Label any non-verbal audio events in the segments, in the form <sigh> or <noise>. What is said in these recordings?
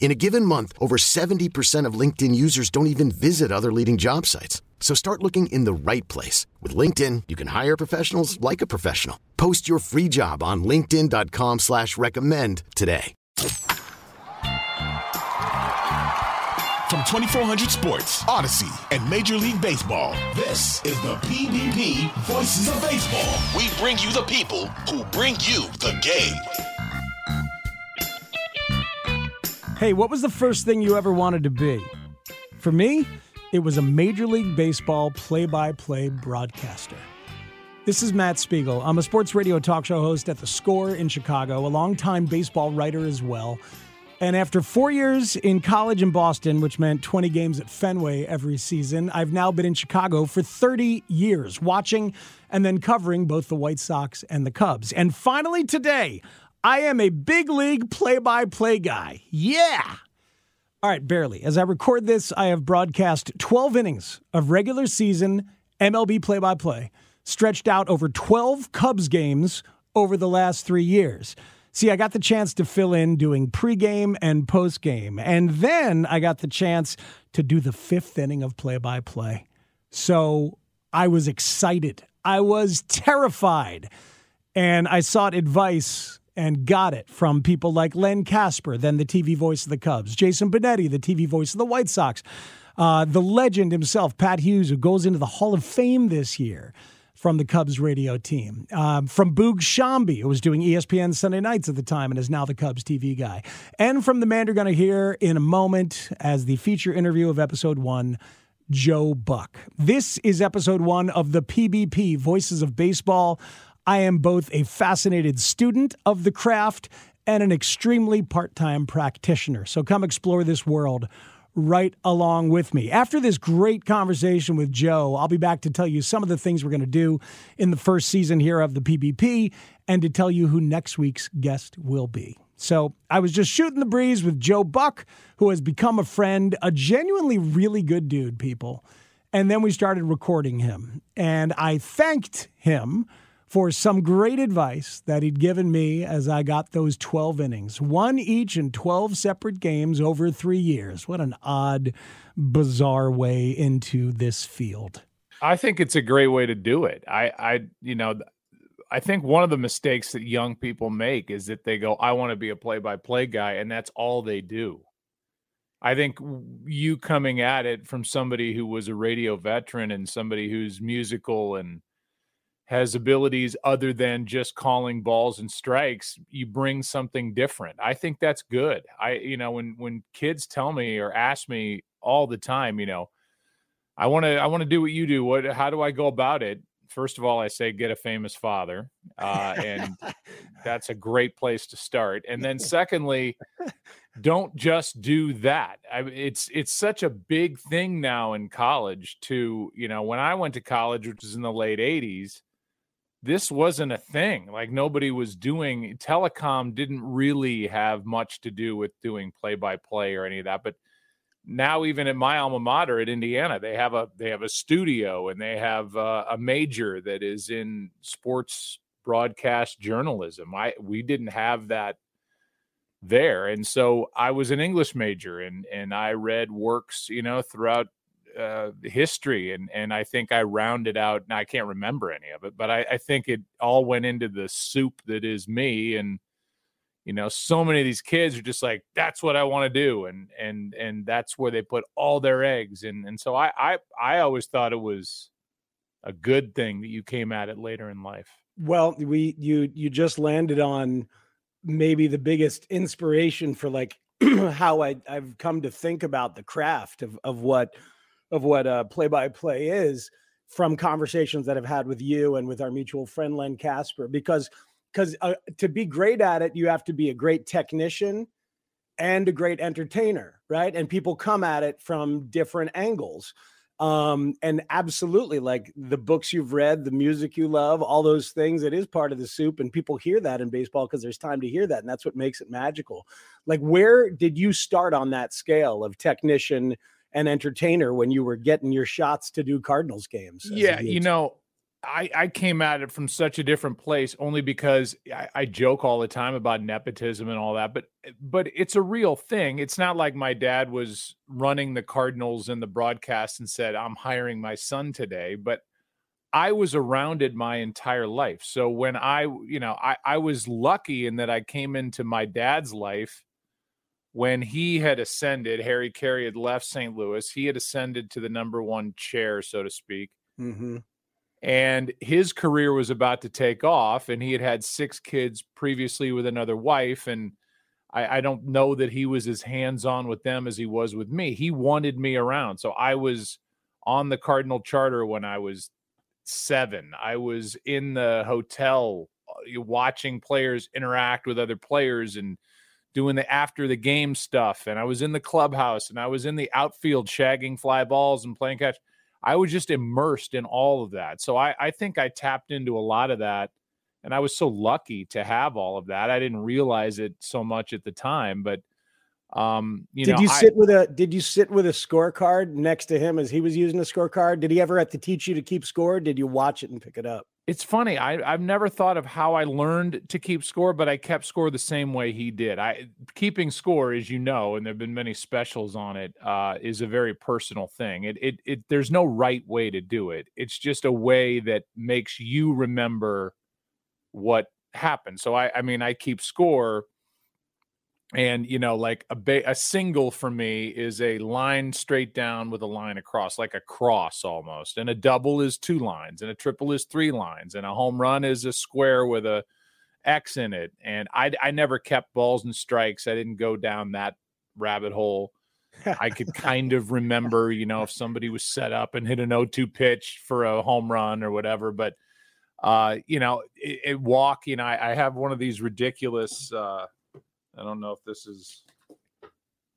In a given month, over 70% of LinkedIn users don't even visit other leading job sites. So start looking in the right place. With LinkedIn, you can hire professionals like a professional. Post your free job on linkedin.com slash recommend today. From 2400 Sports, Audacy, and Major League Baseball, this is the PBP Voices of Baseball. We bring you the people who bring you the game. Hey, what was the first thing you ever wanted to be? For me, it was a Major League Baseball play by play broadcaster. This is Matt Spiegel. I'm a sports radio talk show host at The Score in Chicago, a longtime baseball writer as well. And after four years in college in Boston, which meant 20 games at Fenway every season, I've now been in Chicago for 30 years, watching and then covering both the White Sox and the Cubs. And finally, today, I am a big league play by play guy. Yeah. All right, barely. As I record this, I have broadcast 12 innings of regular season MLB play by play, stretched out over 12 Cubs games over the last three years. See, I got the chance to fill in doing pregame and postgame. And then I got the chance to do the fifth inning of play by play. So I was excited. I was terrified. And I sought advice and got it from people like Len Kasper, then the TV voice of the Cubs, Jason Benetti, the TV voice of the White Sox, uh, the legend himself, Pat Hughes, who goes into the Hall of Fame this year from the Cubs radio team, um, from Boog Sciambi, who was doing ESPN Sunday nights at the time and is now the Cubs TV guy, and from the man you're going to hear in a moment as the feature interview of episode one. Joe Buck. This is episode one of the PBP Voices of Baseball. I am both a fascinated student of the craft and an extremely part time practitioner. So come explore this world right along with me. After this great conversation with Joe, I'll be back to tell you some of the things we're going to do in the first season here of the PBP and to tell you who next week's guest will be. So I was just shooting the breeze with Joe Buck, who has become a friend, a genuinely really good dude, people. And then we started recording him. And I thanked him for some great advice that he'd given me as I got those 12 innings, one each in 12 separate games over three years. What an odd, bizarre way into this field. I think it's a great way to do it. I, I, you know, I think one of the mistakes that young people make is that they go, I want to be a play by play guy, and that's all they do. I think you coming at it from somebody who was a radio veteran and somebody who's musical and has abilities other than just calling balls and strikes you bring something different. I think that's good. I you know when when kids tell me or ask me all the time you know i want to i want to do what you do. What how do i go about it? First of all i say get a famous father uh, and <laughs> that's a great place to start. And then <laughs> secondly don't just do that. I, it's it's such a big thing now in college to you know when i went to college which was in the late 80s this wasn't a thing. Like nobody was doing telecom didn't really have much to do with doing play by play or any of that. But now even at my alma mater at Indiana, they have a they have a studio and they have uh, a major that is in sports broadcast journalism. I we didn't have that there, and so I was an English major and and I read works you know throughout uh, history, and and I think I rounded out. I can't remember any of it, but I, I think it all went into the soup that is me. And you know, so many of these kids are just like, that's what I want to do, and and and that's where they put all their eggs. And and so I I I always thought it was a good thing that you came at it later in life. Well, we you you just landed on maybe the biggest inspiration for like <clears throat> how I I've come to think about the craft of of what of what uh play by play is from conversations that I've had with you and with our mutual friend Len Kasper because because uh, to be great at it you have to be a great technician and a great entertainer right? And people come at it from different angles. Um and absolutely like the books you've read the music you love all those things it is part of the soup and people hear that in baseball because there's time to hear that and that's what makes it magical. Like where did you start on that scale of technician and entertainer when you were getting your shots to do cardinals games yeah you know I, I came at it from such a different place only because I, I, joke all the time about nepotism and all that, but but it's a real thing. It's not like my dad was running the Cardinals in the broadcast and said, I'm hiring my son today. But I was around it my entire life. So when I, you know, I, I was lucky in that I came into my dad's life when he had ascended, Harry Caray had left St. Louis. He had ascended to the number one chair, so to speak. Mm-hmm and his career was about to take off and he had had six kids previously with another wife and I, I, don't know that he was as hands-on with them as he was with me he wanted me around so i was on the cardinal charter when i was seven i was in the hotel uh, watching players interact with other players and doing the after the game stuff and i was in the clubhouse and i was in the outfield shagging fly balls and playing catch I was just immersed in all of that. So I, I think I tapped into a lot of that. And I was so lucky to have all of that. I didn't realize it so much at the time, but um, you did know, you sit I, with a did you sit with a scorecard next to him as he was using a scorecard? Did he ever have to teach you to keep score? did you watch it and pick it up? It's funny. I, I've never thought of how I learned to keep score, but I kept score the same way he did. I keeping score, as you know, and there've been many specials on it, uh, is a very personal thing. It, it it there's no right way to do it. It's just a way that makes you remember what happened. So I I mean I keep score and you know like a ba- a single for me is a line straight down with a line across like a cross almost and a double is two lines and a triple is three lines and a home run is a square with a x in it and i i never kept balls and strikes i didn't go down that rabbit hole. I could kind of remember you know if somebody was set up and hit an 0-2 pitch for a home run or whatever but uh you know it, it walk you know I, I have one of these ridiculous uh I don't know if this is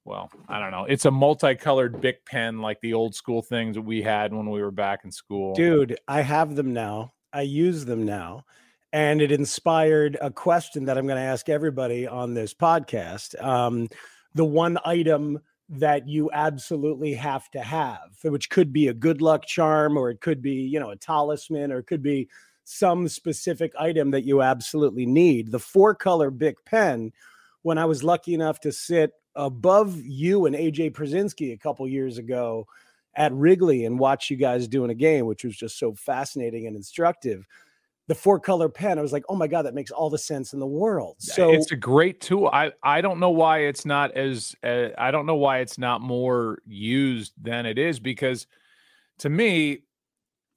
well, I don't know. It's a multicolored Bic pen like the old school things that we had when we were back in school. Dude, I have them now. I use them now. And it inspired a question that I'm going to ask everybody on this podcast. Um, the one item that you absolutely have to have, which could be a good luck charm, or it could be, you know, a talisman, or it could be some specific item that you absolutely need. The four color Bic pen when I was lucky enough to sit above you and AJ Pierzynski a couple years ago at Wrigley and watch you guys doing a game, which was just so fascinating and instructive. The four color pen, I was like, oh my God, that makes all the sense in the world. So it's a great tool. I, I don't know why it's not as, uh, I don't know why it's not more used than it is because to me,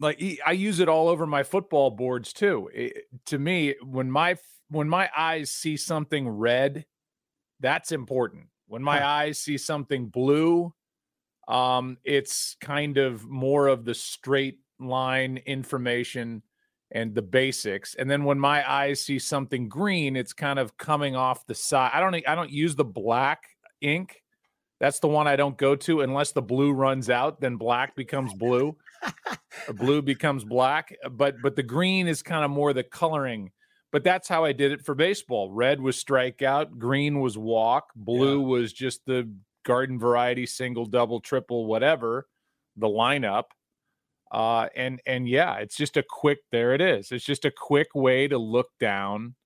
like I use it all over my football boards too. It, to me, when my when my eyes see something red that's important. When my huh. eyes see something blue, um, it's kind of more of the straight line information and the basics. And then when my eyes see something green, it's kind of coming off the side. I don't I don't use the black ink. That's the one I don't go to unless the blue runs out, then black becomes blue. <laughs> blue becomes black, but but the green is kind of more the coloring but that's how I did it for baseball. Red was strikeout, green was walk, blue yeah. was just the garden variety single, double, triple, whatever, the lineup. Uh, and and yeah, it's just a quick. There it is. It's just a quick way to look down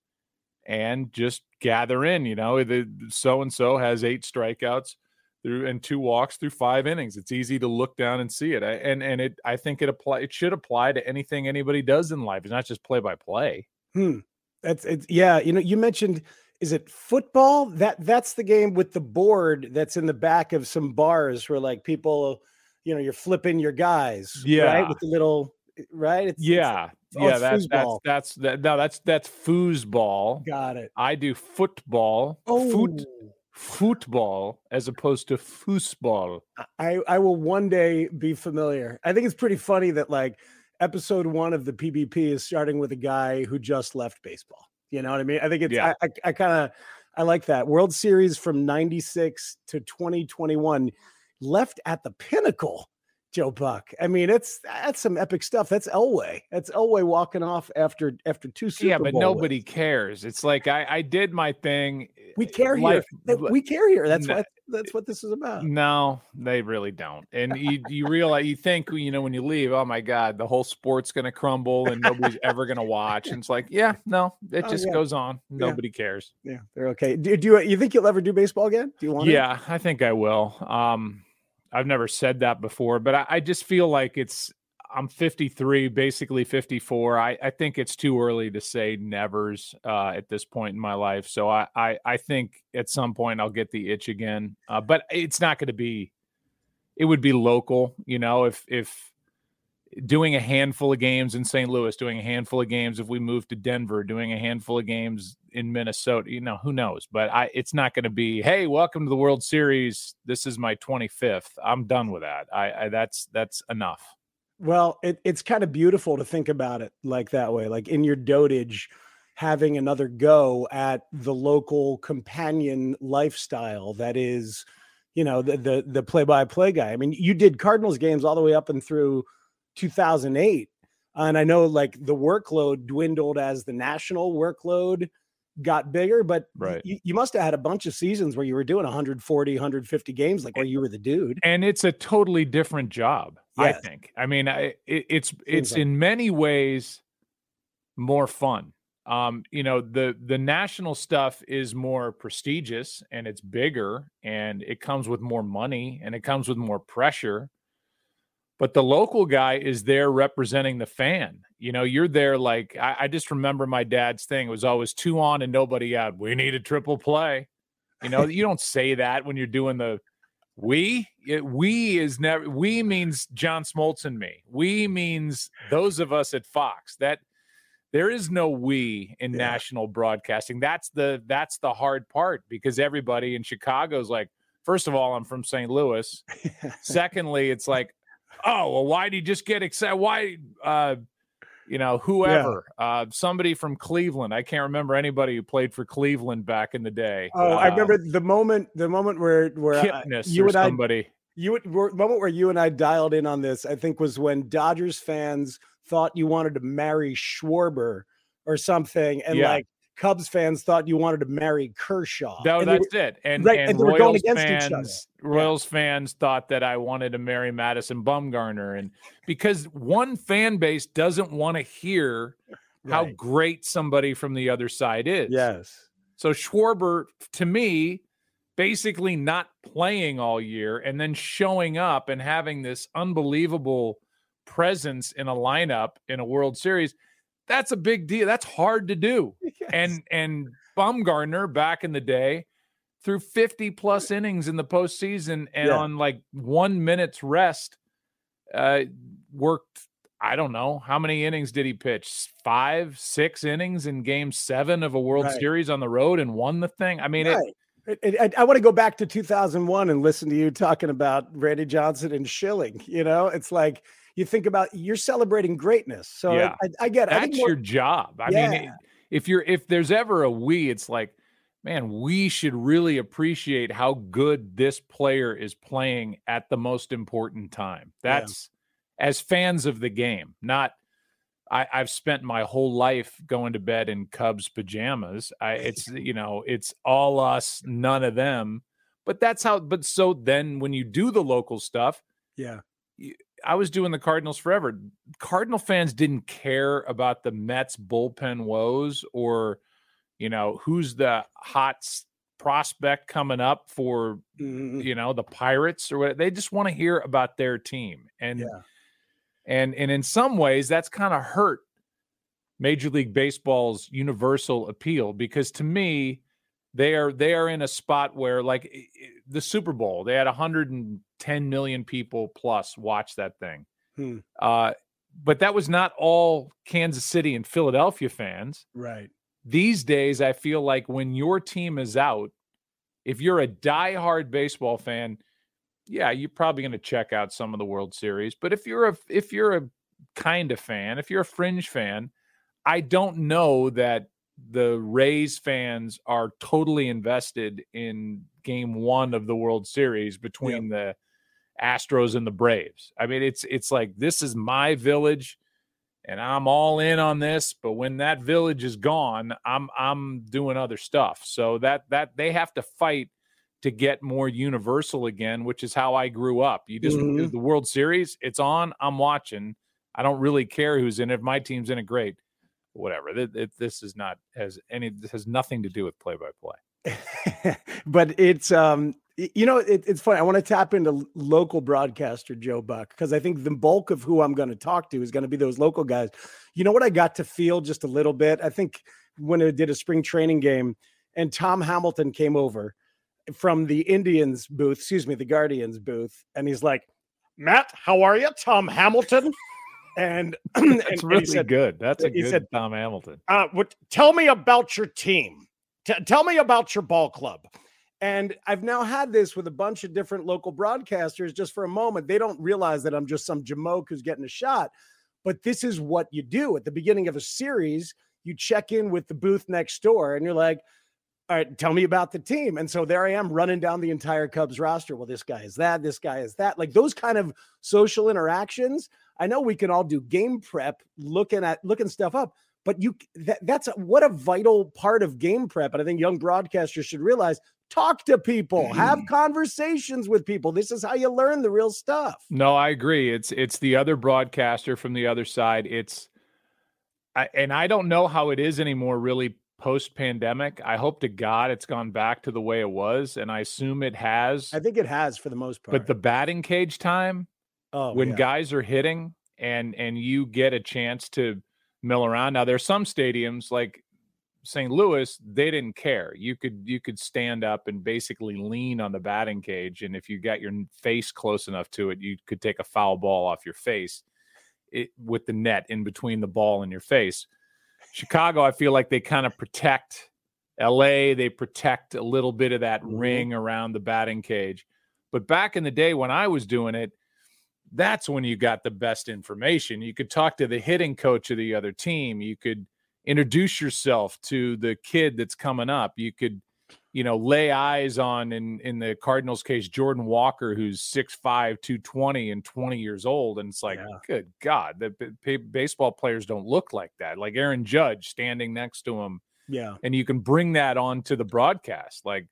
and just gather in. You know, the so and so has eight strikeouts through and two walks through five innings. It's easy to look down and see it. And and it I think it apply. It should apply to anything anybody does in life. It's not just play by play. Hmm. That's it's yeah. You know, you mentioned is it football? That that's the game with the board that's in the back of some bars where like people, you know, you're flipping your guys. Yeah. Right. With the little right. It's, yeah. Oh, it's, Oh, yeah, it's that's that's foosball. that's that. No, that's that's foosball. Got it. I do football. Foot Oh, football as opposed to foosball. I I will one day be familiar. I think it's pretty funny that like episode one of the PBP is starting with a guy who just left baseball. You know what I mean? I think it's Yeah. I I, I kind of I like that World Series from '96 to 2021 left at the pinnacle. Joe Buck. I mean, it's that's some epic stuff. That's Elway. That's Elway walking off after after two Super yeah, but Bowl nobody wins. cares. It's like I, I did my thing. We eh, care here. Life- That- We care here. That's No. what that's what this is about. No, they really don't. And you you realize you think you know when you leave, oh my god, the whole sport's gonna crumble and nobody's ever gonna watch. And it's like, yeah, no, it Oh, just yeah. goes on. Yeah. Nobody cares. Yeah, they're okay. Do, do you you think you'll ever do baseball again? Do you want? to? Yeah, I think I will. Um, I've never said that before, but I, I just feel like it's I'm 53, basically 54. I, I think it's too early to say nevers uh, at this point in my life. So I, I, I think at some point I'll get the itch again. Uh, but it's not going to be. It would be local, you know. If if doing a handful of games in St. Louis, doing a handful of games if we move to Denver, doing a handful of games in Minnesota, you know, who knows? But I it's not going to be, hey, welcome to the World Series. This is my 25th. I'm done with that. I, I that's that's enough. Well, it, it's kind of beautiful to think about it like that way, like in your dotage, having another go at the local companion lifestyle that is, you know, the the the play by play guy. I mean, you did Cardinals games all the way up and through 2008, and I know like the workload dwindled as the national workload got bigger, but Right. you, you must have had a bunch of seasons where you were doing 140, 150 games, like where you were the dude. and it's a totally different job i think. I mean I, it, it's it's in many ways more fun. Um you know the the national stuff is more prestigious and it's bigger and it comes with more money and it comes with more pressure but the local guy is there representing the fan. You know you're there like I, I just remember my dad's thing it was always two on and nobody out. We need a triple play. You know you don't say that when you're doing the we it, we is never we means John Smoltz and me. We means those of us at Fox. That there is no we in Yeah. national broadcasting. That's the that's the hard part because everybody in Chicago is like, first of all, I'm from St. Louis. <laughs> Secondly, it's like, oh well, why did he just get excited? Why uh you know, whoever, uh, somebody from Cleveland. I can't remember anybody who played for Cleveland back in the day. Oh, I Uh, remember the moment, the moment where where I- you and I somebody. You would- were- moment where you and I dialed in on this, I think, was when Dodgers fans thought you wanted to marry Schwarber or something, and Yeah. like Cubs fans thought you wanted to marry Kershaw. No, and that's it. And, right, and, and Royals against each other. fans, Royals fans thought that I wanted to marry Madison Bumgarner, and because one fan base doesn't want to hear were- how great somebody from the other side is. yes, So Schwarber, to me, basically not playing all year and then showing up and having this unbelievable presence in a lineup in a World Series. That's a big deal. That's hard to do <laughs> Yes. and and Bumgarner back in the day threw 50 plus <laughs> innings in the postseason and Yeah. on like one minute's rest uh worked I don't know how many innings did he pitch? Five, six innings in game seven of a World Right. Series on the road and won the thing. I mean, Right. It- it- I, want to go back to 2001 and listen to you talking about Randy Johnson and Schilling. You know, it's like you think about you're celebrating greatness. So Yeah. I, I get it. I that's more- your job. I mean, Yeah. it- if you're if there's ever a we, it's like, man, we should really appreciate how good this player is playing at the most important time. Yeah. That's as fans of the game, not I, I've spent my whole life going to bed in Cubs pajamas. I, it's you know, it's all us, none of them. But that's how. But so then, when you do the local stuff, yeah. I was doing the Cardinals forever. Cardinal fans didn't care about the Mets bullpen woes or, you know, who's the hot prospect coming up for, Mhm. you know, the Pirates or what. They just want to hear about their team. And, Yeah. and, and in some ways, that's kind of hurt Major League Baseball's universal appeal because to me, they are they are in a spot where like the Super Bowl, they had 110 million people plus watch that thing. Hmm. Uh, but that was not all Kansas City and Philadelphia fans. Right. These days, I feel like when your team is out, if you're a diehard baseball fan, yeah, you're probably going to check out some of the World Series. But if you're a if you're a kind of fan, if you're a fringe fan, I don't know that the Rays fans are totally invested in game 1 of the World Series between yep. Astros and the Braves. I mean, it's it's like this is my village and I'm all in on this, but when that village is gone, I'm I'm doing other stuff. So that that they have to fight to get more universal again, which is how I grew up. You just mm-hmm. the World Series, it's on, I'm watching. I don't really care who's in it. If my team's in it, great. Whatever. This is not has any. This has nothing to do with play by play. but it's um you know it, it's funny i want to tap into local broadcaster joe buck because i think the bulk of who i'm going to talk to is going to be those local guys. You know what i got to feel just a little bit? I think when it did a spring training game and tom hamilton came over from the indians booth excuse me the guardians booth and he's like matt how are you tom hamilton? And <clears throat> it's <laughs> really said, good that's a good He said, tom hamilton. Uh, what, tell me about your team. T- tell me about your ball club and I've now had this with a bunch of different local broadcasters just for a moment. They don't realize that I'm just some jamoke who's getting a shot. But this is what you do at the beginning of a series. You check in with the booth next door and you're like, all right, tell me about the team. And so there I am running down the entire Cubs roster. Well, this guy is that, this guy is that. Like those kind of social interactions. I know we can all do game prep, looking at looking stuff up, but you that, that's a, what a vital part of game prep. And I think young broadcasters should realize talk to people have mm-hmm. conversations with people. This is how you learn the real stuff. No i agree. It's it's the other broadcaster from the other side. It's I, and i don't know how it is anymore really post pandemic i hope to god it's gone back to the way it was and i assume it has. I think it has for the most part but the batting cage time oh when yeah. guys are hitting and and you get a chance to mill around. Now there's some stadiums like St. Louis, they didn't care. You could you could stand up and basically lean on the batting cage, and if you got your face close enough to it, you could take a foul ball off your face it, with the net in between the ball and your face. Chicago, I feel like they kind of protect LA. They protect a little bit of that mm-hmm. ring around the batting cage. But back in the day when I was doing it, that's when you got the best information. You could talk to the hitting coach of the other team. You could introduce yourself to the kid that's coming up. You could, you know, lay eyes on in in the Cardinals case Jordan Walker, who's 6'5", 220 and 20 years old. And it's like, yeah. good God, the b- baseball players don't look like that. Like Aaron Judge standing next to him. Yeah. And you can bring that on to the broadcast. Like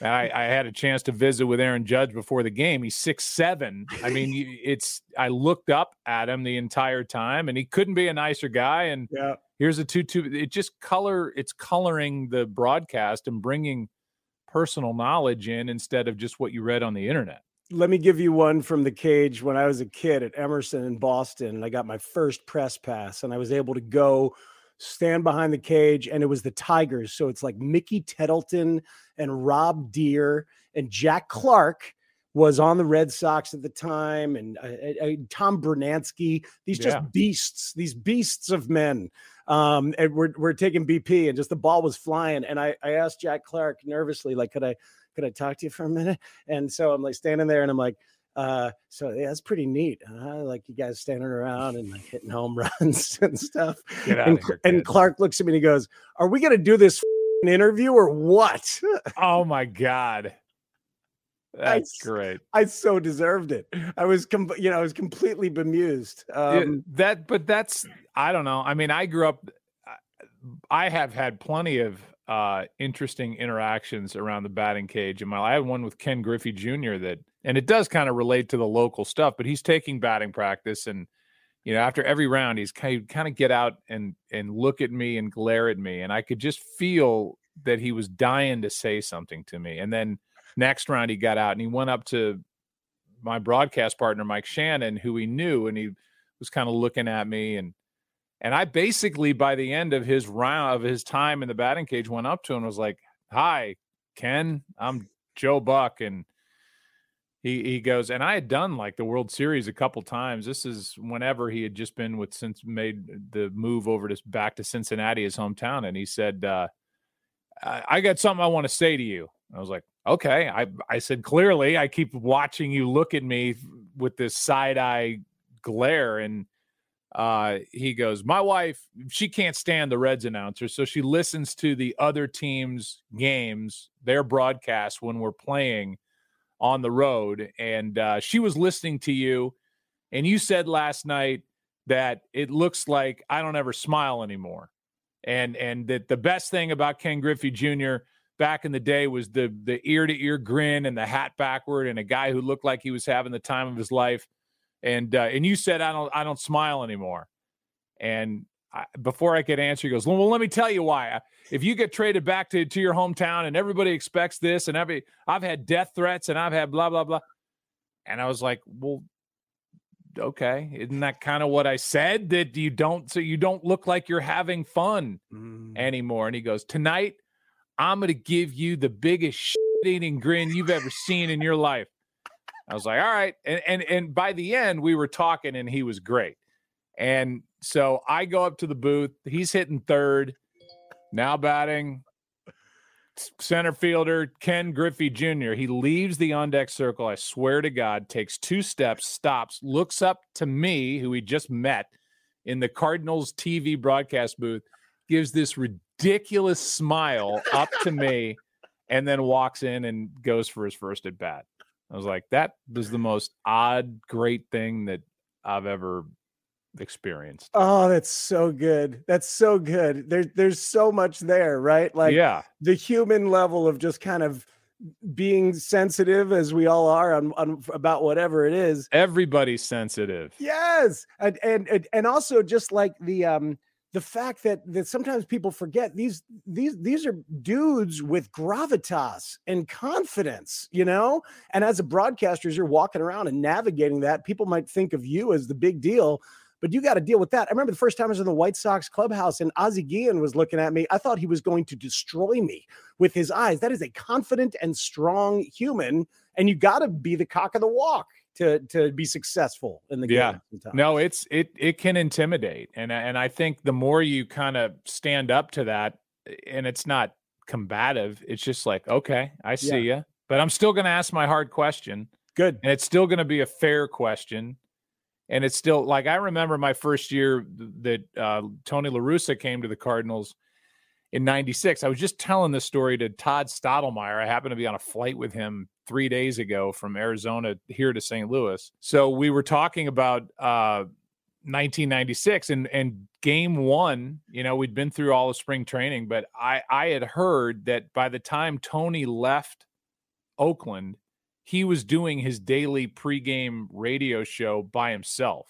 I, I, had a chance to visit with Aaron Judge before the game. He's six seven. I mean, <laughs> it's I looked up at him the entire time, and he couldn't be a nicer guy. And yeah here's a two two. It just color. It's coloring the broadcast and bringing personal knowledge in instead of just what you read on the internet. Let me give you one from the cage when I was a kid at Emerson in Boston. and I got my first press pass and I was able to go stand behind the cage and it was the Tigers. So it's like Mickey Tettleton and Rob Deer and Jack Clark was on the Red Sox at the time and uh, uh, Tom Brunansky, these just yeah. beasts, these beasts of men um, and we're we're taking BP, and just the ball was flying. And I I asked Jack Clark nervously, like, could I could I talk to you for a minute? And so I'm like standing there, and I'm like. Uh, so yeah, that's pretty neat. Huh? Like you guys standing around and like hitting home <laughs> runs and stuff. And, here, and, Clark looks at me and he goes, "Are we gonna do this interview or what?" oh my god, that's I, great. I so deserved it. I was, com- you know, I was completely bemused. Um, yeah, that, but that's, I don't know. I mean, I grew up. I have had plenty of uh, interesting interactions around the batting cage in my life. I had one with Ken Griffey Jr. that, and it does kind of relate to the local stuff. But he's taking batting practice, and you know, after every round, he's kind of, kind of get out and and look at me and glare at me, and I could just feel that he was dying to say something to me, and then Next round, he got out and he went up to my broadcast partner, Mike Shannon, who he knew, and he was kind of looking at me and and I basically by the end of his round of his time in the batting cage went up to him and was like, "Hi, Ken, I'm Joe Buck," and he he goes, and I had done like the World Series a couple times. This is whenever he had just been with since made the move over to back to Cincinnati, his hometown, and he said, uh, I, I got something I want to say to you. I was like, okay. I I said clearly, I keep watching you look at me with this side eye glare, and uh, he goes, My wife, she can't stand the Reds announcer, so she listens to the other team's games, their broadcasts when we're playing on the road. And uh, she was listening to you, and you said last night that it looks like I don't ever smile anymore. And and that the best thing about Ken Griffey Jr. back in the day was the the ear to ear grin and the hat backward and a guy who looked like he was having the time of his life. And uh, and you said I don't I don't smile anymore. And I, before I could answer, he goes, "Well, let me tell you why. If you get traded back to, to your hometown and everybody expects this, and every I've had death threats and I've had blah blah blah," and I was like, "Well, okay, isn't that kind of what I said? That you don't so you don't look like you're having fun mm. anymore?" And he goes, "Tonight, I'm going to give you the biggest shit eating grin you've ever seen in your life." I was like, "All right," and and and by the end, we were talking, and he was great. And so I go up to the booth. He's hitting third. Now batting center fielder Ken Griffey Jr. He leaves the on deck circle. I swear to God, takes two steps, stops, looks up to me, who he just met in the Cardinals TV broadcast booth, gives this ridiculous smile up to me, and then walks in and goes for his first at bat. I was like, that was the most odd, great thing that I've ever experienced. Oh, that's so good. That's so good. There's there's so much there, right? Like yeah, the human level of just kind of being sensitive as we all are on, on about whatever it is. Everybody's sensitive. Yes. And and and also just like the um the fact that that sometimes people forget these these these are dudes with gravitas and confidence you know and as a broadcaster as you're walking around and navigating that people might think of you as the big deal but you got to deal with that. I remember the first time I was in the White Sox clubhouse and Ozzie Guillen was looking at me. I thought he was going to destroy me with his eyes. That is a confident and strong human, and you got to be the cock of the walk to to be successful in the game. Yeah, no, it's it it can intimidate, and and I think the more you kind of stand up to that, and it's not combative. It's just like, okay, I see yeah. you, but I'm still going to ask my hard question. Good, and it's still going to be a fair question and it's still like I remember my first year that uh, Tony La Russa came to the Cardinals in 96. I was just telling this story to Todd Stottlemyre. I happened to be on a flight with him three days ago from Arizona here to St. Louis. So we were talking about uh, 1996 and, and game one, you know, we'd been through all of spring training, but I, I had heard that by the time Tony left Oakland, he was doing his daily pregame radio show by himself.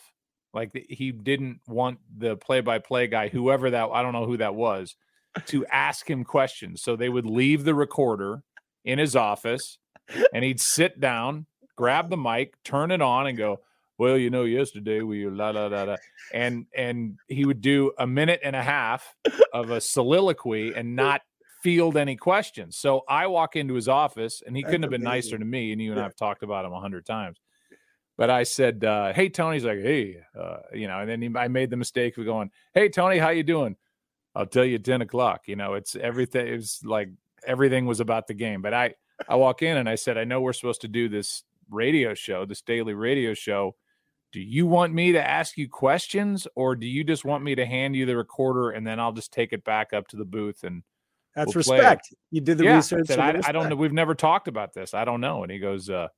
Like he didn't want the play-by-play guy, whoever that I don't know who that was, to ask him questions. So they would leave the recorder in his office, and he'd sit down, grab the mic, turn it on, and go, "Well, you know, yesterday we la la la la," and and he would do a minute and a half of a soliloquy and not field any questions. So I walk into his office, and he couldn't have been nicer to me. And you and. I have talked about him a hundred times. But I said, uh, "Hey, Tony's like, hey, uh, you know." And then he, I made the mistake of going, "Hey, Tony, how you doing?" I'll tell you at ten o'clock. You know, it's everything. It was like everything was about the game. But I, I walk in and I said, "I know we're supposed to do this radio show, this daily radio show." do you want me to ask you questions or do you just want me to hand you the recorder and then I'll just take it back up to the booth and that's we'll respect. Play. You did the yeah, research. I, said, I, I, don't know. We've never talked about this. I don't know. And he goes, uh,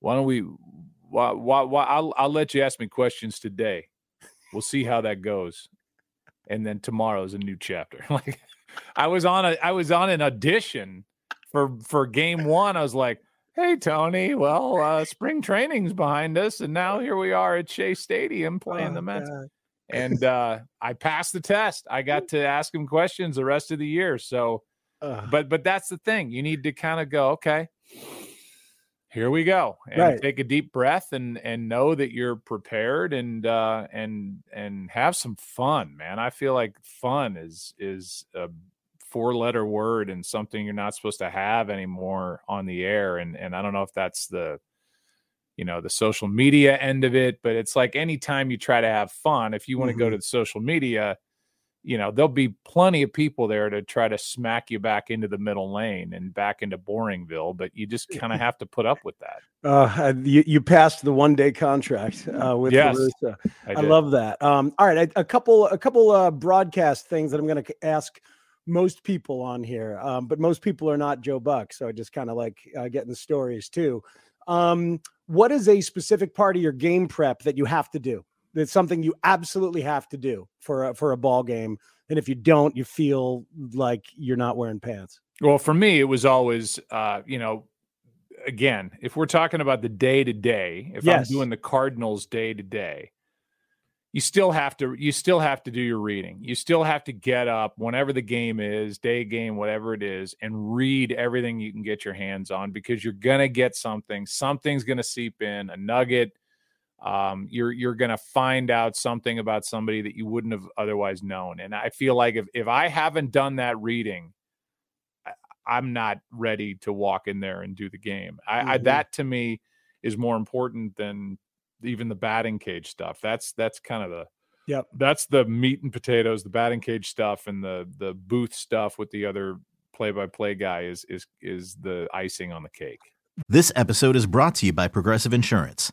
"Why don't we? Why? Why? why I'll, I'll let you ask me questions today. We'll see how that goes, and then tomorrow's a new chapter." <laughs> like, I was on a, I was on an audition for for game one. I was like, "Hey, Tony. Well, uh, spring training's behind us, and now here we are at Shea Stadium playing oh, the Mets." God and uh, I passed the test. I got to ask him questions the rest of the year. So, uh, but but that's the thing. You need to kind of go, okay, here we go, and right. take a deep breath and and know that you're prepared and uh, and and have some fun, man. I feel like fun is is a four letter word and something you're not supposed to have anymore on the air. And and I don't know if that's the you know the social media end of it but it's like anytime you try to have fun if you want to Mm-hmm. go to the social media you know there'll be plenty of people there to try to smack you back into the middle lane and back into boringville but you just <laughs> kind of have to put up with that Uh, you, you passed the one day contract uh, with Yes, La Russa. i, I, love that. Um, all right, a, a couple a couple uh, broadcast things that I'm going to ask most people on here, um, but most people are not Joe Buck, so I just kind of like uh, getting the stories too. Um, what is a specific part of your game prep that you have to do? That's something you absolutely have to do for a, for a ball game, and if you don't, you feel like you're not wearing pants. Well, for me, it was always, uh, you know, again, if we're talking about the day to day, if Yes. I'm doing the Cardinals day to day, you still have to you still have to do your reading. You still have to get up whenever the game is, day game, whatever it is, and read everything you can get your hands on because you're gonna get something. Something's gonna seep in, a nugget. Um, you're you're gonna find out something about somebody that you wouldn't have otherwise known. And I feel like if if I haven't done that reading, I'm not ready to walk in there and do the game. I, I Mhm. that to me is more important than even the batting cage stuff. That's that's kind of the Yep. that's the meat and potatoes, the batting cage stuff and the the booth stuff with the other play by play guy is is is the icing on the cake. This episode is brought to you by Progressive Insurance.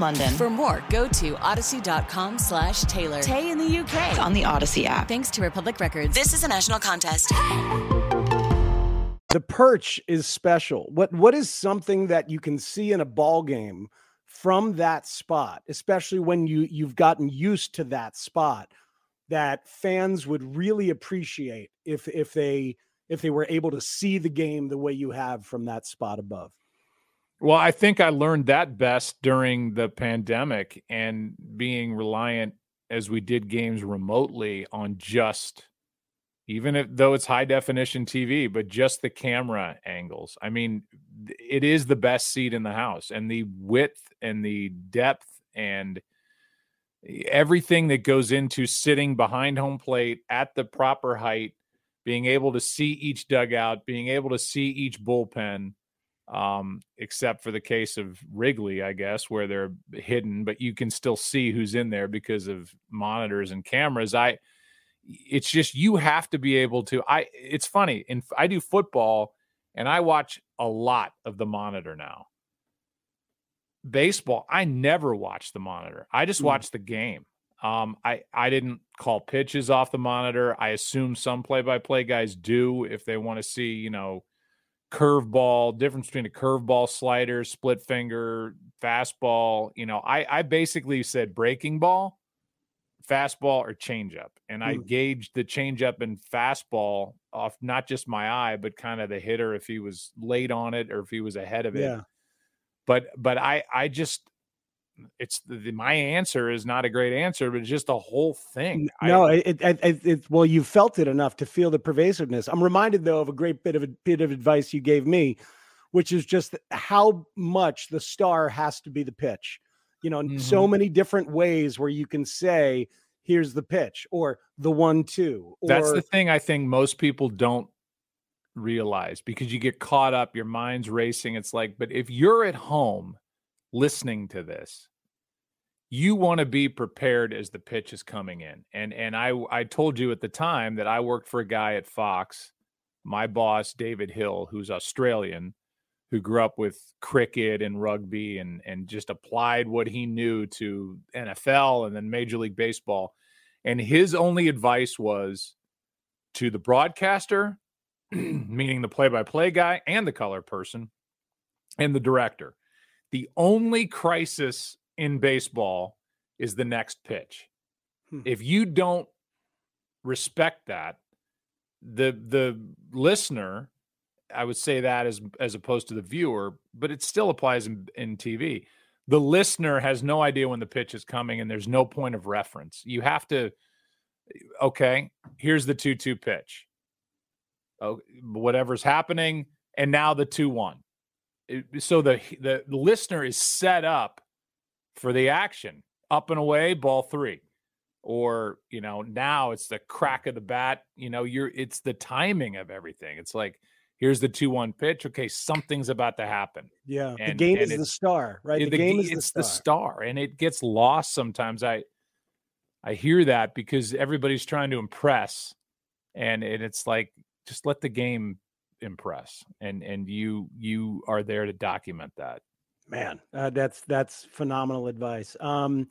London. For more, go to audacy.com slash Taylor. Tay in the UK. on the Audacy app. Thanks to Republic Records. This is a national contest. the perch is special. What what is something that you can see in a ball game from that spot, especially when you you've gotten used to that spot, that fans would really appreciate if if they if they were able to see the game the way you have from that spot above. Well, I think I learned that best during the pandemic and being reliant as we did games remotely on just even if though it's high definition TV, but just the camera angles. I mean, it is the best seat in the house and the width and the depth and everything that goes into sitting behind home plate at the proper height, being able to see each dugout, being able to see each bullpen um, except for the case of Wrigley, I guess, where they're hidden, but you can still see who's in there because of monitors and cameras. I, it's just you have to be able to. I, it's funny, and I do football, and I watch a lot of the monitor now. Baseball, I never watch the monitor. I just Mm. watch the game. Um, I I didn't call pitches off the monitor. I assume some play-by-play guys do if they want to see, you know, curveball, difference between a curveball, slider, split finger, fastball. You know, I I basically said breaking ball, fastball, or changeup, and I Mm. gauged the changeup and fastball off not just my eye, but kind of the hitter if he was late on it or if he was ahead of it. Yeah. But but I I just it's the, my answer is not a great answer, but it's just the whole thing. I- No, it, it, it, it well, you felt it enough to feel the pervasiveness. I'm reminded though of a great bit of a bit of advice you gave me, which is just how much the star has to be the pitch. You know, so mm-hmm. many different ways where you can say here's the pitch or the one two. Or, That's the thing I think most people don't realize because you get caught up, your mind's racing. It's like, but if you're at home listening to this, you want to be prepared as the pitch is coming in. And and I I told you at the time that I worked for a guy at Fox, my boss David Hill, who's Australian, who grew up with cricket and rugby and and just applied what he knew to NFL and then Major League Baseball. And his only advice was to the broadcaster, <clears throat> meaning the play-by-play guy and the color person and the director. The only crisis in baseball is the next pitch. Hmm. If you don't respect that, the the listener, I would say that as as opposed to the viewer, but it still applies in, in TV. The listener has no idea when the pitch is coming, and there's no point of reference. You have to, okay, here's the two-two pitch. Oh, whatever's happening, and now the two-one. So the the listener is set up for the action. Up and away, ball three. Or, you know, now it's the crack of the bat. You know, you're it's the timing of everything. It's like, here's the 2-1 pitch. Okay, something's about to happen. Yeah. the game and is the star, right? Yeah, The, game is it's the the star. star. And it gets lost sometimes. I I hear that because everybody's trying to impress. And, and it's like, just let the game impress. And and you you are there to document that. Man, uh, that's that's phenomenal advice. Um,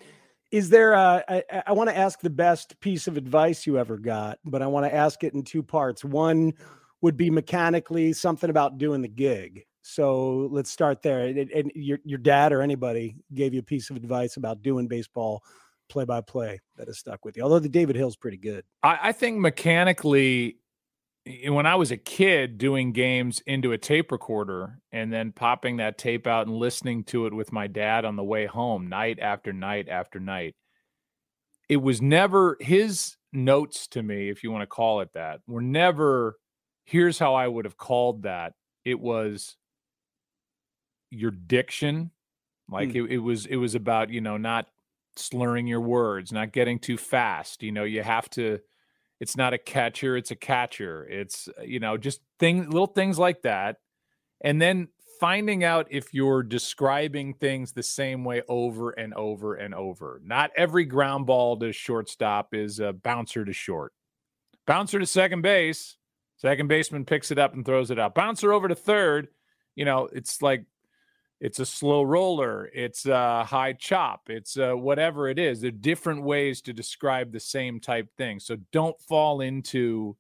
is there? A, I, I- I want to ask the best piece of advice you ever got, but I want to ask it in two parts. One would be mechanically something about doing the gig. So let's start there. And, and your your dad or anybody gave you a piece of advice about doing baseball play by play that has stuck with you. Although the David Hill's pretty good. I, I think mechanically, when I was a kid doing games into a tape recorder and then popping that tape out and listening to it with my dad on the way home, night after night after night, it was never his notes to me, if you want to call it that, were never, here's how I would have called that. It was your diction. Like Hmm. it, it was, it was about, you know, not slurring your words, not getting too fast. You know, you have to, it's not a catcher, it's a catcher. It's, uh, you know, just things, little things like that. And then finding out if you're describing things the same way over and over and over. Not every ground ball to shortstop is a bouncer to short. Bouncer to second base, second baseman picks it up and throws it out. Bouncer over to third, you know, it's like it's a slow roller, it's a high chop, it's whatever it is. There are different ways to describe the same type thing. So don't fall into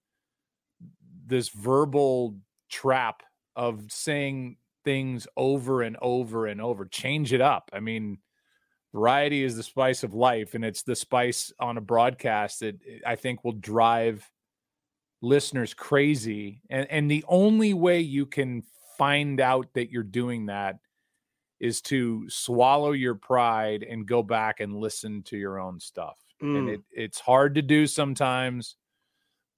this verbal trap of saying things over and over and over. Change it up. I mean, variety is the spice of life, and it's the spice on a broadcast that eh, I think will drive listeners crazy. And and the only way you can find out that you're doing that is to swallow your pride and go back and listen to your own stuff. And Mm. it it's hard to do sometimes,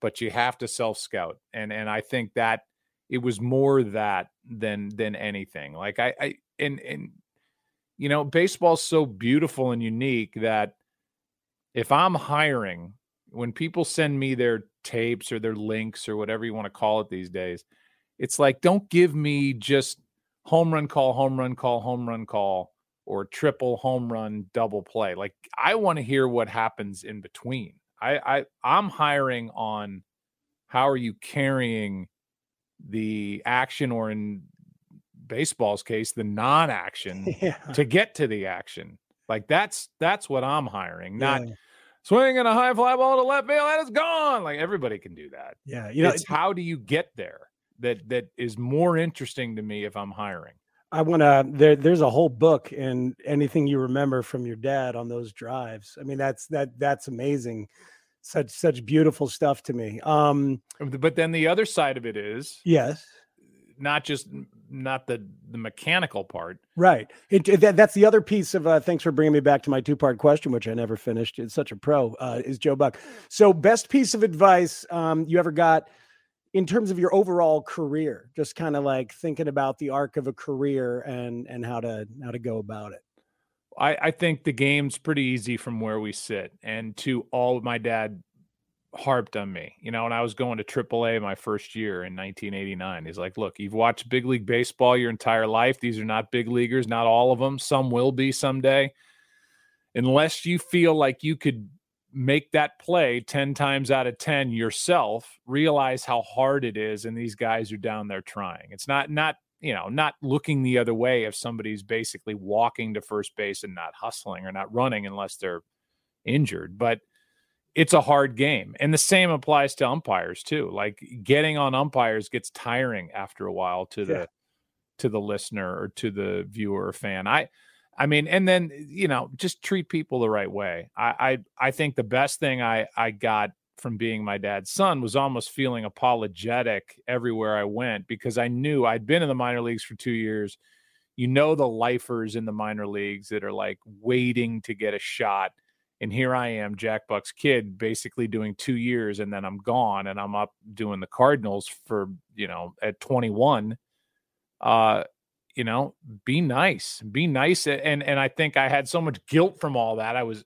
but you have to self scout. And and I think that it was more that than than anything. Like I I and and you know, baseball's so beautiful and unique that if I'm hiring, when people send me their tapes or their links or whatever you want to call it these days, it's like don't give me just home run call, home run call, home run call, or triple home run double play. Like I want to hear what happens in between. I, I I'm hiring on how are you carrying the action or in baseball's case the non-action <laughs> yeah. to get to the action. Like that's that's what I'm hiring, not yeah. swinging a high fly ball to left field and it's gone. Like everybody can do that. yeah. You know, it's how do you get there that that is more interesting to me if I'm hiring. I want to. There, there's a whole book and anything you remember from your dad on those drives. I mean, that's that that's amazing. Such such beautiful stuff to me. Um, But then the other side of it is yes, not just not the the mechanical part. right. It, it- that, that's the other piece of. Uh, thanks for bringing me back to my two part question, which I never finished. It's such a pro. Uh, is Joe Buck. So, best piece of advice um, you ever got in terms of your overall career? Just kind of like thinking about the arc of a career and and how to how to go about it. I, I think the game's pretty easy from where we sit. And to all my dad harped on me, you know, and I was going to AAA my first year in 1989. He's like, look, you've watched big league baseball your entire life. These are not big leaguers, not all of them. Some will be someday. Unless you feel like you could make that play 10 times out of 10 yourself, realize how hard it is. And these guys are down there trying. It's not, not, you know, not looking the other way if somebody's basically walking to first base and not hustling or not running unless they're injured. But it's a hard game. And the same applies to umpires too. Like getting on umpires gets tiring after a while to the yeah. to the listener or to the viewer or fan. I I mean, and then you know, just treat people the right way. I I, I think the best thing I I got from being my dad's son was almost feeling apologetic everywhere I went because I knew I'd been in the minor leagues for two years. You know the lifers in the minor leagues that are like waiting to get a shot and here I am, Jack Buck's kid, basically doing two years, and then I'm gone, and I'm up doing the Cardinals for you know at 21. Uh, you know, be nice, be nice, and and I think I had so much guilt from all that. I was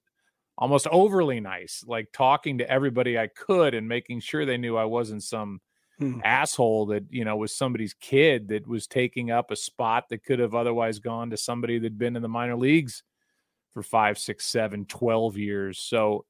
almost overly nice, like talking to everybody I could and making sure they knew I wasn't some hmm. asshole that you know was somebody's kid that was taking up a spot that could have otherwise gone to somebody that'd been in the minor leagues for five, six, seven, 12 years. So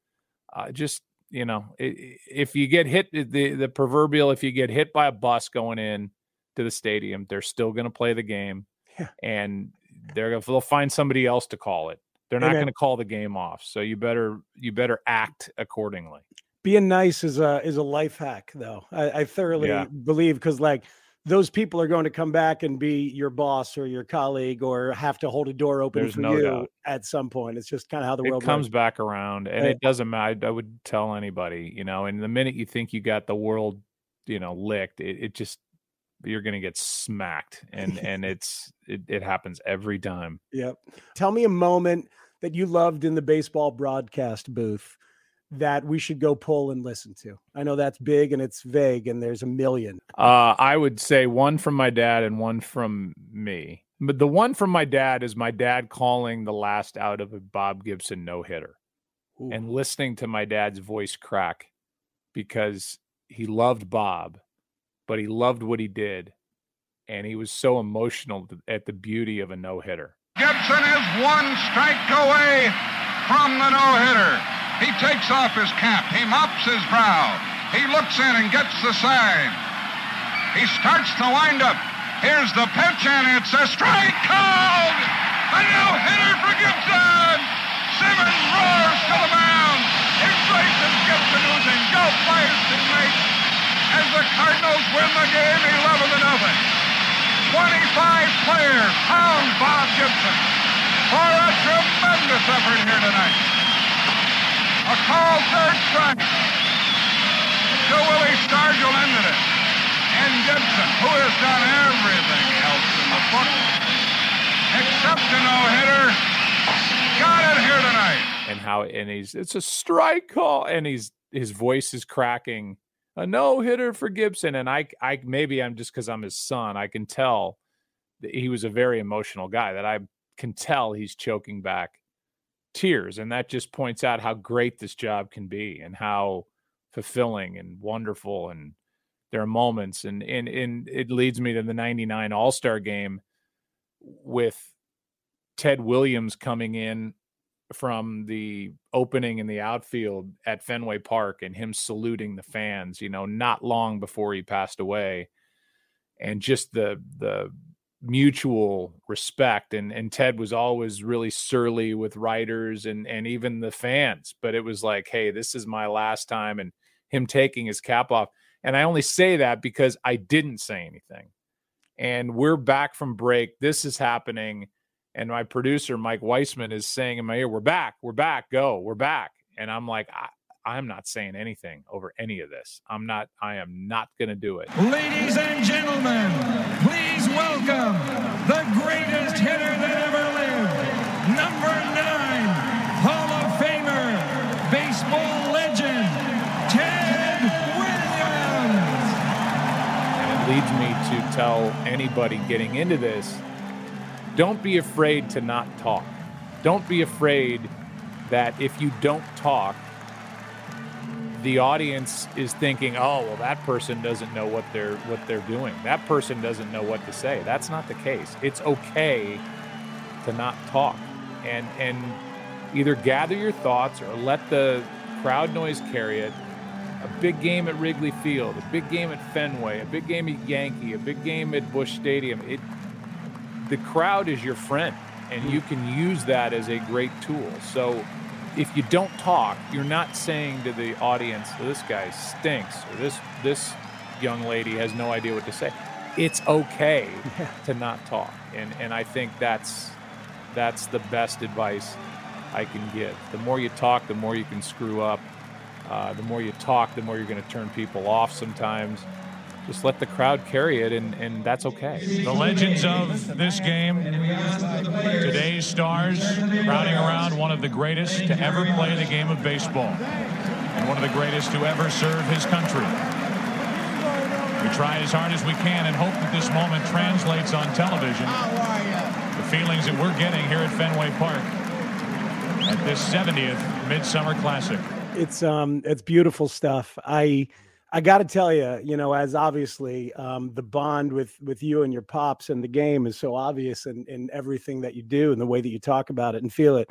uh, just, you know, if you get hit, the, the proverbial, if you get hit by a bus going in to the stadium, they're still going to play the game yeah. and they're they'll find somebody else to call it. They're not going to call the game off. So you better, you better act accordingly. Being nice is a, is a life hack though. I, I thoroughly yeah. believe because like, those people are going to come back and be your boss or your colleague or have to hold a door open There's for no you doubt. at some point. It's just kind of how the it world comes works. back around, and it doesn't matter. I would tell anybody, you know, and the minute you think you got the world, you know, licked, it, it just you're going to get smacked, and and <laughs> it's it, it happens every time. Yep. Tell me a moment that you loved in the baseball broadcast booth that we should go pull and listen to? I know that's big and it's vague and there's a million. Uh, I would say one from my dad and one from me. But the one from my dad is my dad calling the last out of a Bob Gibson no hitter and listening to my dad's voice crack because he loved Bob, but he loved what he did. And he was so emotional at the beauty of a no hitter. Gibson is one strike away from the no hitter. He takes off his cap. He mops his brow. He looks in and gets the sign. He starts the windup. Here's the pitch, and it's a strike called. A no-hitter for Gibson. Simmons roars to the mound. Embraces Gibson, who's in golf by his teammates as the Cardinals win the game 11 to nothing. 25 players pound Bob Gibson for a tremendous effort here tonight. A call third strike. To Willie Stargell ended it. And Gibson, who has done everything else in the book except a no-hitter, got it here tonight. And how and he's it's a strike call and he's his voice is cracking. A no-hitter for Gibson. And I I maybe I'm just because I'm his son, I can tell that he was a very emotional guy that I can tell he's choking back tears and that just points out how great this job can be and how fulfilling and wonderful and there are moments and and, and it leads me to the 99 all-star game with ted williams coming in from the opening in the outfield at fenway park and him saluting the fans you know not long before he passed away. And just the the mutual respect and and Ted was always really surly with writers and and even the fans but it was like hey this is my last time and him taking his cap off. And I only say that because I didn't say anything. And we're back from break. This is happening and my producer Mike Weissman is saying in my ear we're back we're back go we're back and I'm like I, I'm not saying anything over any of this. I'm not, I am not going to do it. Ladies and gentlemen, please welcome the greatest hitter that ever lived, number nine, Hall of Famer, baseball legend, Ted Williams. And it leads me to tell anybody getting into this don't be afraid to not talk. Don't be afraid that if you don't talk, the audience is thinking, "Oh, well, that person doesn't know what they're what they're doing. That person doesn't know what to say." That's not the case. It's okay to not talk, and and either gather your thoughts or let the crowd noise carry it. A big game at Wrigley Field, a big game at Fenway, a big game at Yankee, a big game at Busch Stadium. It the crowd is your friend, and you can use that as a great tool. So if you don't talk, you're not saying to the audience, "This guy stinks," or "This this young lady has no idea what to say." It's okay <laughs> yeah. to not talk, and and I think that's that's the best advice I can give. The more you talk, the more you can screw up. Uh, the more you talk, the more you're going to turn people off sometimes just let the crowd carry it, and, and that's okay. The legends of this game, today's stars, crowding around one of the greatest to ever play the game of baseball, and one of the greatest to ever serve his country. We try as hard as we can and hope that this moment translates on television. The feelings that we're getting here at Fenway Park at this 70th Midsummer Classic. It's um, it's beautiful stuff. I I got to tell you, you know, as obviously um, the bond with with you and your pops and the game is so obvious in, in everything that you do and the way that you talk about it and feel it.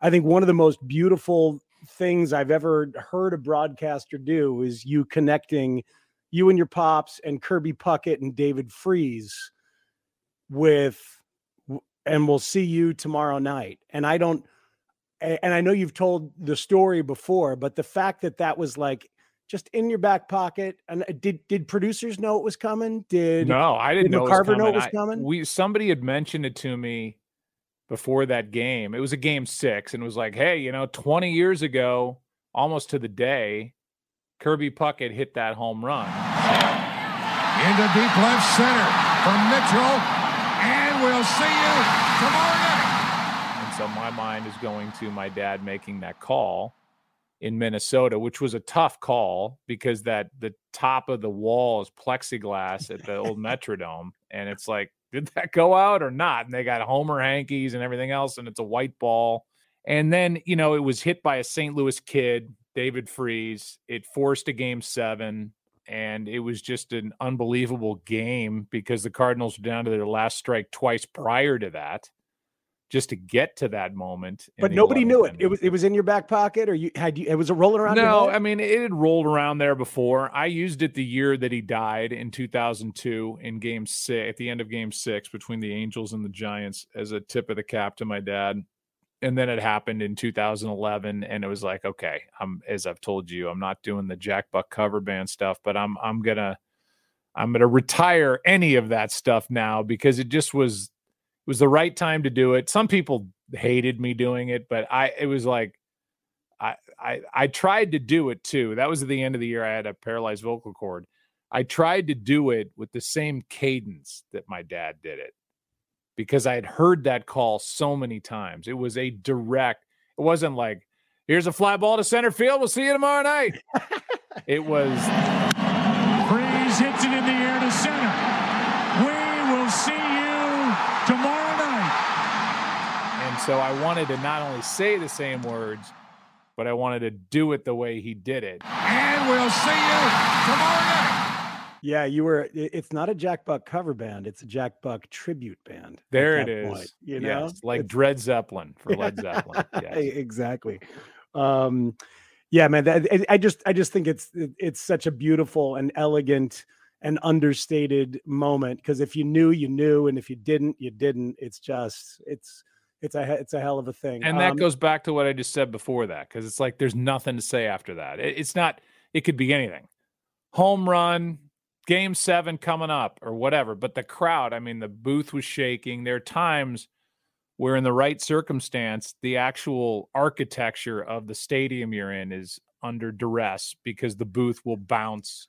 I think one of the most beautiful things I've ever heard a broadcaster do is you connecting you and your pops and Kirby Puckett and David Freese with, and we'll see you tomorrow night. And I don't, and I know you've told the story before, but the fact that that was like just in your back pocket. And uh, did did producers know it was coming? Did no, I didn't did know. Carver know it was coming. I, we somebody had mentioned it to me before that game. It was a game six, and it was like, hey, you know, twenty years ago, almost to the day, Kirby Puckett hit that home run into deep left center from Mitchell, and we'll see you tomorrow night. And so my mind is going to my dad making that call in Minnesota, which was a tough call because that the top of the wall is plexiglass at the old <laughs> Metrodome, and it's like, did that go out or not? And they got Homer hankies and everything else, and it's a white ball. And then you know it was hit by a St. Louis kid, David Freese. It forced a game seven, and it was just an unbelievable game because the Cardinals were down to their last strike twice prior to that just to get to that moment. But nobody knew it. It was it was in your back pocket, or you had you. It was a rolling around. No, I mean it had rolled around there before. I used it the year that he died in 2002 in Game Six, at the end of Game Six between the Angels and the Giants, as a tip of the cap to my dad. And then it happened in 2011, and it was like, okay, I'm as I've told you, I'm not doing the Jack Buck cover band stuff, but I'm I'm gonna I'm gonna retire any of that stuff now because it just was it was the right time to do it. Some people hated me doing it, but I it was like I I I tried to do it too. That was at the end of the year. I had a paralyzed vocal cord. I tried to do it with the same cadence that my dad did it because I had heard that call so many times. It was a direct. It wasn't like here's a fly ball to center field. We'll see you tomorrow night. <laughs> it was. Freese hits it in the air to center. We will see tomorrow night. And so I wanted to not only say the same words, but I wanted to do it the way he did it. And we'll see you tomorrow night. Yeah, you were. It's not a Jack Buck cover band; it's a Jack Buck tribute band. There it is. Point, you know, yes, like it's... Dred Zeppelin for Led Zeppelin. <laughs> Yes. exactly. Um, yeah, man. That, I just, I just think it's, it's such a beautiful and elegant an understated moment because if you knew you knew and if you didn't you didn't it's just it's it's a it's a hell of a thing and that um, goes back to what i just said before that because it's like there's nothing to say after that. It, it's not it could be anything. Home run game seven coming up or whatever but the crowd i mean the booth was shaking. There are times where in the right circumstance the actual architecture of the stadium you're in is under duress because the booth will bounce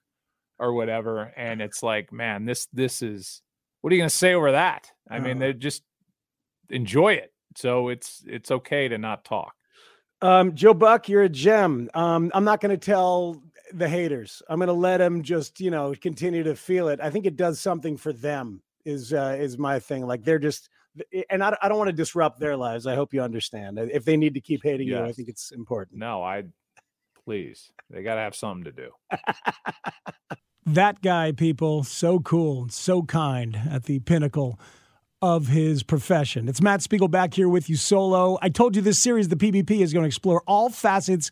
or whatever and it's like man this this is what are you going to say over that? I mean they just enjoy it so it's it's okay to not talk um, joe buck you're a gem um, i'm not going to tell the haters i'm going to let them just you know continue to feel it i think it does something for them is uh, is my thing like they're just and I, I don't want to disrupt their lives. I hope you understand. If they need to keep hating yes. you, I think it's important. No, I please. They got to have something to do. <laughs> that guy, people, so cool, so kind at the pinnacle of his profession. It's Matt Spiegel back here with you solo. I told you this series, the PBP, is going to explore all facets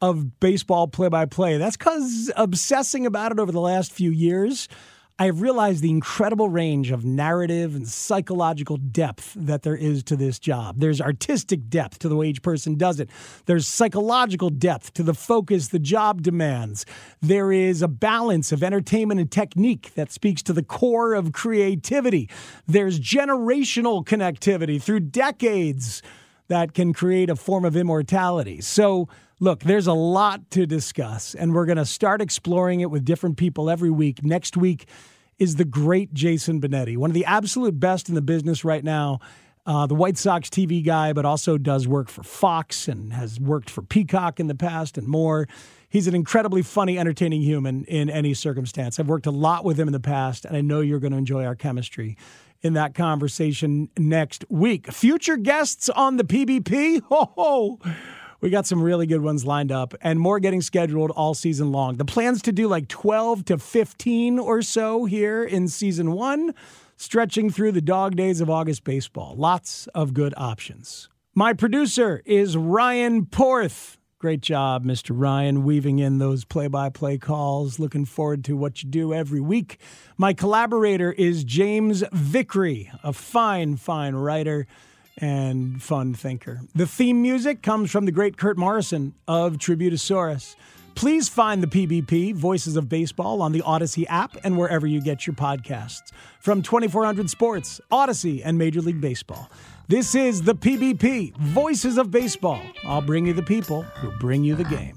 of baseball play by play. That's because obsessing about it over the last few years, I have realized the incredible range of narrative and psychological depth that there is to this job. There's artistic depth to the way each person does it. There's psychological depth to the focus the job demands. There is a balance of entertainment and technique that speaks to the core of creativity. There's generational connectivity through decades that can create a form of immortality. So, look, there's a lot to discuss, and we're going to start exploring it with different people every week. Next week is the great Jason Benetti, one of the absolute best in the business right now. Uh, the White Sox TV guy, but also does work for Fox and has worked for Peacock in the past and more. He's an incredibly funny, entertaining human in any circumstance. I've worked a lot with him in the past, and I know you're going to enjoy our chemistry in that conversation next week. Future guests on the PBP. Ho ho! We got some really good ones lined up and more getting scheduled all season long. The plan's to do like 12 to 15 or so here in season one, stretching through the dog days of August baseball. Lots of good options. My producer is Ryan Porth. Great job, Mr. Ryan, weaving in those play by play calls. Looking forward to what you do every week. My collaborator is James Vickery, a fine, fine writer and fun thinker. The theme music comes from the great Kurt Morrison of Tributosaurus. Please find the PBP, Voices of Baseball, on the Audacy app and wherever you get your podcasts. From 2400 Sports, Audacy, and Major League Baseball. This is the PBP, Voices of Baseball. I'll bring you the people who bring you the game.